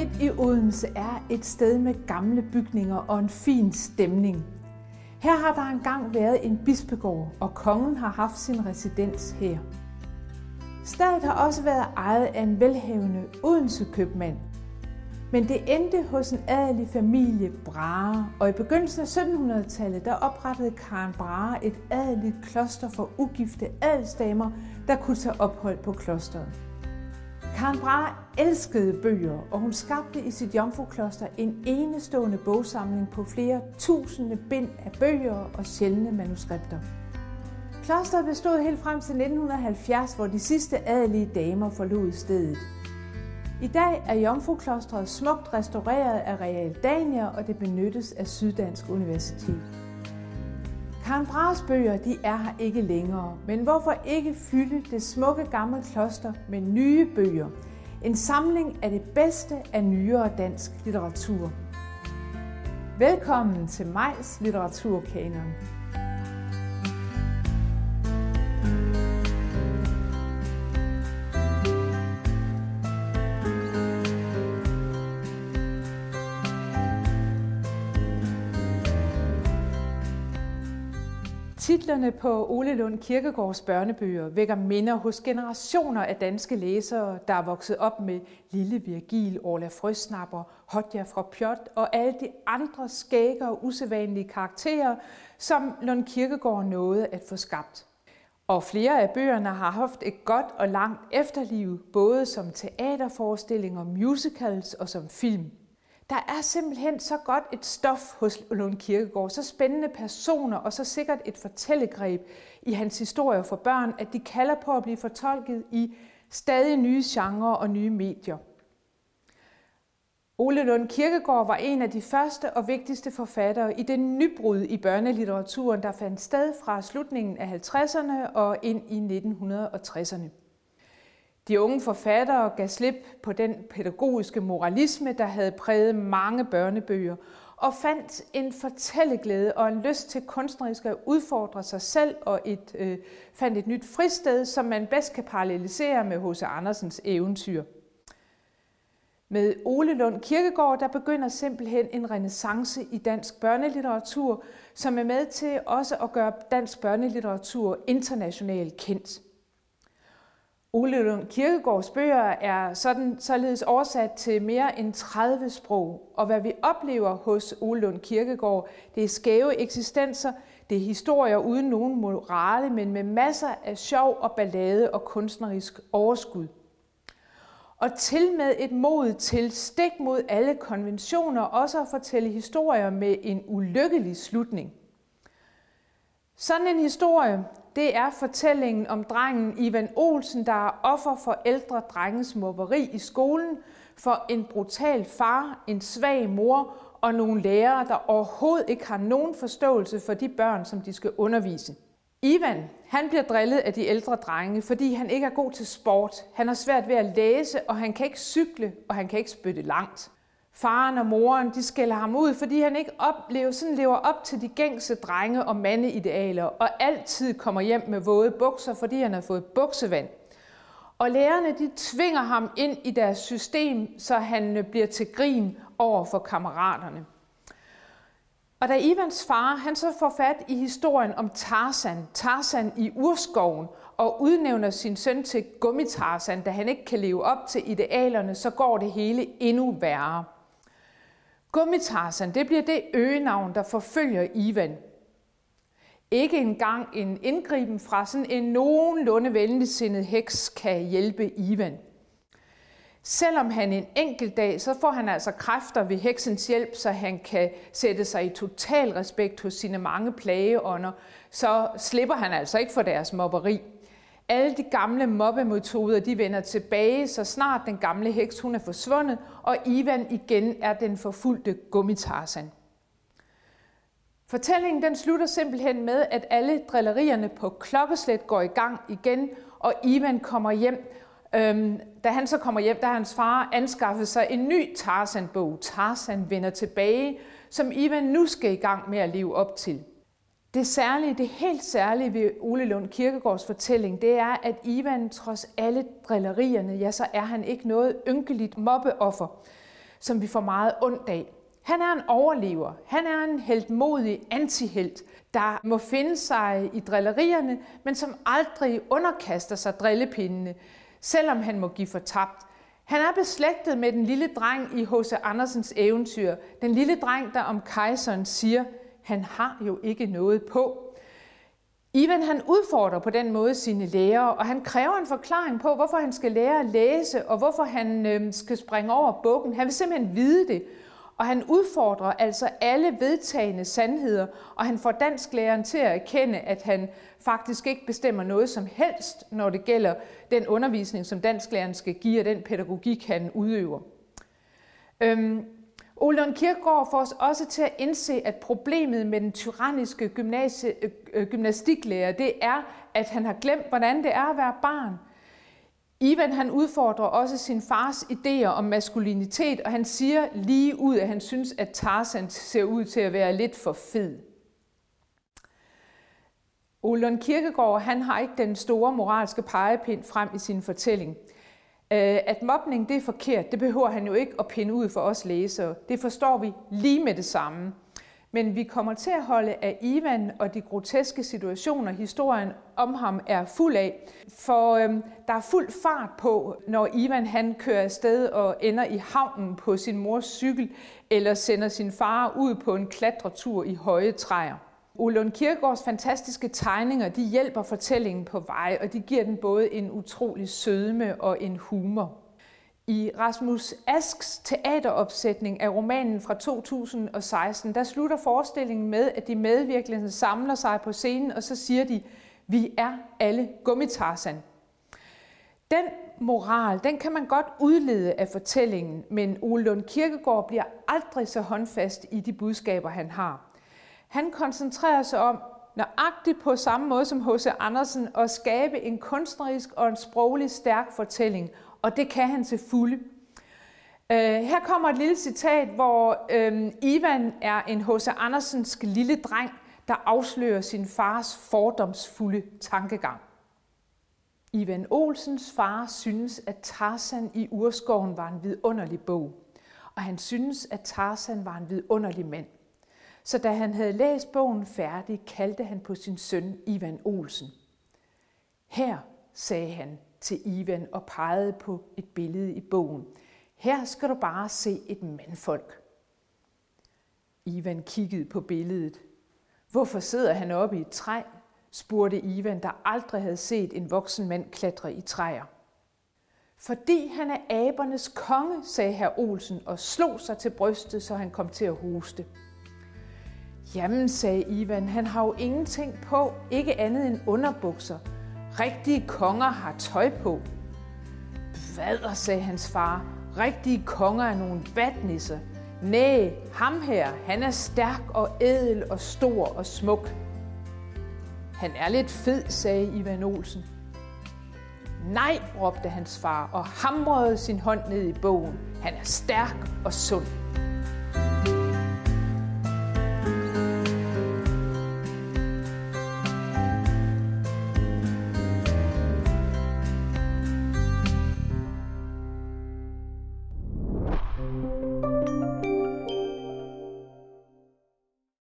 midt i Odense er et sted med gamle bygninger og en fin stemning. Her har der engang været en bispegård, og kongen har haft sin residens her. Stedet har også været ejet af en velhavende Odense købmand. Men det endte hos en adelig familie Brahe, og i begyndelsen af 1700-tallet der oprettede Karen Brahe et adeligt kloster for ugifte adelsdamer, der kunne tage ophold på klosteret. Karen Brahe elskede bøger, og hun skabte i sit jomfrukloster en enestående bogsamling på flere tusinde bind af bøger og sjældne manuskripter. Klosteret bestod helt frem til 1970, hvor de sidste adelige damer forlod stedet. I dag er Jomfruklostret smukt restaureret af Real Dania, og det benyttes af Syddansk Universitet. Karen Brahes bøger de er her ikke længere, men hvorfor ikke fylde det smukke gamle kloster med nye bøger? En samling af det bedste af nyere dansk litteratur. Velkommen til Majs Litteraturkanon. Titlerne på Ole Lund Kirkegårds børnebøger vækker minder hos generationer af danske læsere, der er vokset op med Lille Virgil, Orla Frøsnapper, Hodja fra Pjot og alle de andre skægge og usædvanlige karakterer, som Lund Kirkegård nåede at få skabt. Og flere af bøgerne har haft et godt og langt efterliv, både som teaterforestillinger, musicals og som film. Der er simpelthen så godt et stof hos Lund Kirkegaard, så spændende personer og så sikkert et fortællegreb i hans historier for børn, at de kalder på at blive fortolket i stadig nye genrer og nye medier. Ole Lund Kirkegaard var en af de første og vigtigste forfattere i det nybrud i børnelitteraturen, der fandt sted fra slutningen af 50'erne og ind i 1960'erne. De unge forfattere gav slip på den pædagogiske moralisme, der havde præget mange børnebøger, og fandt en fortælleglæde og en lyst til kunstnerisk at udfordre sig selv, og et, øh, fandt et nyt fristed, som man bedst kan parallelisere med H.C. Andersens eventyr. Med Ole Lund Kirkegaard, der begynder simpelthen en renaissance i dansk børnelitteratur, som er med til også at gøre dansk børnelitteratur internationalt kendt. Ole Lund Kirkegaards bøger er sådan, således oversat til mere end 30 sprog, og hvad vi oplever hos Ole Lund Kirkegaard, det er skæve eksistenser, det er historier uden nogen morale, men med masser af sjov og ballade og kunstnerisk overskud. Og til med et mod til stik mod alle konventioner, også at fortælle historier med en ulykkelig slutning. Sådan en historie, det er fortællingen om drengen Ivan Olsen, der er offer for ældre drenges mobberi i skolen, for en brutal far, en svag mor og nogle lærere, der overhovedet ikke har nogen forståelse for de børn, som de skal undervise. Ivan, han bliver drillet af de ældre drenge, fordi han ikke er god til sport. Han har svært ved at læse, og han kan ikke cykle, og han kan ikke spytte langt. Faren og moren de skælder ham ud, fordi han ikke oplever, sådan lever op til de gængse drenge- og mandeidealer, og altid kommer hjem med våde bukser, fordi han har fået buksevand. Og lærerne de tvinger ham ind i deres system, så han øh, bliver til grin over for kammeraterne. Og da Ivans far han så får fat i historien om Tarzan, Tarzan i urskoven, og udnævner sin søn til Gummitarsan, da han ikke kan leve op til idealerne, så går det hele endnu værre. Gummitarsan, det bliver det øgenavn, der forfølger Ivan. Ikke engang en indgriben fra sådan en nogenlunde venligsindet heks kan hjælpe Ivan. Selvom han en enkelt dag, så får han altså kræfter ved heksens hjælp, så han kan sætte sig i total respekt hos sine mange plageånder, så slipper han altså ikke for deres mobberi. Alle de gamle mobbemetoder, de vender tilbage, så snart den gamle heks hun er forsvundet, og Ivan igen er den forfulgte gummitarsan. Fortællingen den slutter simpelthen med, at alle drillerierne på klokkeslæt går i gang igen, og Ivan kommer hjem. Øhm, da han så kommer hjem, der har hans far anskaffet sig en ny Tarzan-bog, Tarzan vender tilbage, som Ivan nu skal i gang med at leve op til. Det særlige, det helt særlige ved Ole Lund Kirkegaards fortælling, det er, at Ivan trods alle drillerierne, ja, så er han ikke noget ynkeligt mobbeoffer. som vi får meget ondt af. Han er en overlever. Han er en heldmodig antihelt, der må finde sig i drillerierne, men som aldrig underkaster sig drillepindene, selvom han må give for tabt. Han er beslægtet med den lille dreng i H.C. Andersens eventyr. Den lille dreng, der om kejseren siger, han har jo ikke noget på. Ivan han udfordrer på den måde sine lærere, og han kræver en forklaring på, hvorfor han skal lære at læse, og hvorfor han øh, skal springe over bukken. Han vil simpelthen vide det. Og han udfordrer altså alle vedtagende sandheder, og han får dansklæreren til at erkende, at han faktisk ikke bestemmer noget som helst, når det gælder den undervisning, som dansklæreren skal give, og den pædagogik, han udøver. Øhm, Ole Lund Kirkegaard får os også til at indse, at problemet med den tyranniske gymnasie, øh, gymnastiklærer, det er, at han har glemt, hvordan det er at være barn. Ivan han udfordrer også sin fars idéer om maskulinitet, og han siger lige ud, at han synes, at Tarzan ser ud til at være lidt for fed. Ole Lund Kirkegaard han har ikke den store moralske pegepind frem i sin fortælling. Øh, at mobning det er forkert, det behøver han jo ikke at pinde ud for os læsere. Det forstår vi lige med det samme. Men vi kommer til at holde af Ivan og de groteske situationer, historien om ham er fuld af. For øhm, der er fuld fart på, når Ivan han kører afsted og ender i havnen på sin mors cykel, eller sender sin far ud på en klatretur i høje træer. Olund Kirkegaards fantastiske tegninger, de hjælper fortællingen på vej, og de giver den både en utrolig sødme og en humor. I Rasmus Asks teateropsætning af romanen fra 2016, der slutter forestillingen med, at de medvirkende samler sig på scenen, og så siger de, vi er alle gummitarsan. Den moral, den kan man godt udlede af fortællingen, men Ole Lund Kirkegaard bliver aldrig så håndfast i de budskaber, han har. Han koncentrerer sig om, nøjagtigt på samme måde som H.C. Andersen, at skabe en kunstnerisk og en sproglig stærk fortælling, og det kan han til fulde. Øh, her kommer et lille citat, hvor øh, Ivan er en H.C. Andersensk lille dreng, der afslører sin fars fordomsfulde tankegang. Ivan Olsens far synes, at Tarzan i Urskoven var en vidunderlig bog, og han synes, at Tarzan var en vidunderlig mand. Så da han havde læst bogen færdig, kaldte han på sin søn Ivan Olsen. Her, sagde han til Ivan og pegede på et billede i bogen. Her skal du bare se et mandfolk. Ivan kiggede på billedet. Hvorfor sidder han oppe i et træ? spurgte Ivan, der aldrig havde set en voksen mand klatre i træer. Fordi han er abernes konge, sagde herr Olsen og slog sig til brystet, så han kom til at hoste. Jamen, sagde Ivan, han har jo ingenting på, ikke andet end underbukser. Rigtige konger har tøj på. Hvad, sagde hans far. Rigtige konger er nogle vatnisser. Næh, ham her, han er stærk og ædel og stor og smuk. Han er lidt fed, sagde Ivan Olsen. Nej, råbte hans far og hamrede sin hånd ned i bogen. Han er stærk og sund.